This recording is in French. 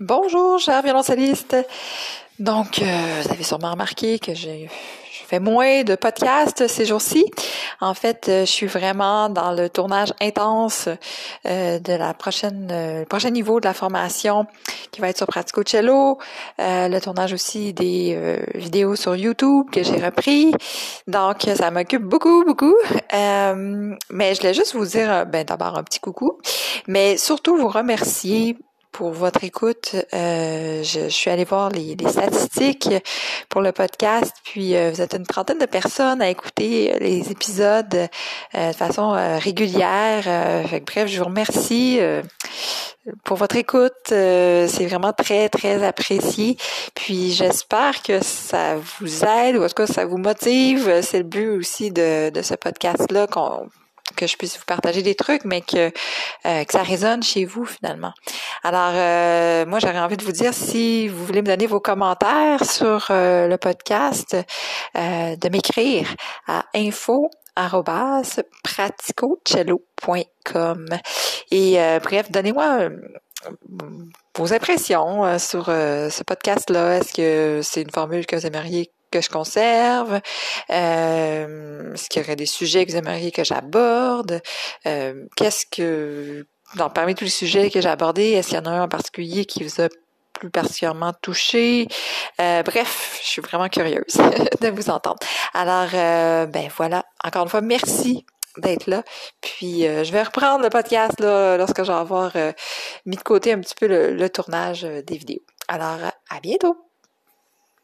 Bonjour, chers violoncellistes. Donc, euh, vous avez sûrement remarqué que j'ai fais moins de podcasts ces jours-ci. En fait, euh, je suis vraiment dans le tournage intense euh, de la prochaine prochain niveau de la formation qui va être sur Pratico Cello, le tournage aussi des vidéos sur YouTube que j'ai repris. Donc, ça m'occupe beaucoup, beaucoup. mais je voulais juste vous dire, ben d'abord un petit coucou, mais surtout vous remercier pour votre écoute. Euh, je, suis allée voir les, statistiques pour le podcast, puis euh, vous êtes une trentaine de personnes à écouter les épisodes euh, de façon régulière. bref, je vous remercie pour votre écoute. c'est vraiment très, très apprécié. Puis j'espère que ça vous aide ou en tout cas ça vous motive. C'est le but aussi de, de ce podcast-là qu'on que je puisse vous partager des trucs, mais que, euh, que ça résonne chez vous finalement. Alors, euh, moi, j'aurais envie de vous dire, si vous voulez me donner vos commentaires sur euh, le podcast, de m'écrire à info et bref donnez-moi vos impressions sur ce podcast-là. Est-ce que c'est une formule que vous aimeriez que je conserve? Euh, est-ce qu'il y aurait des sujets que vous aimeriez que j'aborde? Euh, qu'est-ce que, dans, parmi tous les sujets que j'ai abordés, est-ce qu'il y en a un en particulier qui vous a plus particulièrement touché? Euh, bref, je suis vraiment curieuse de vous entendre. Alors, ben voilà, encore une fois, merci d'être là. Puis je vais reprendre le podcast là, lorsque je vais avoir mis de côté un petit peu le tournage des vidéos. Alors, à bientôt!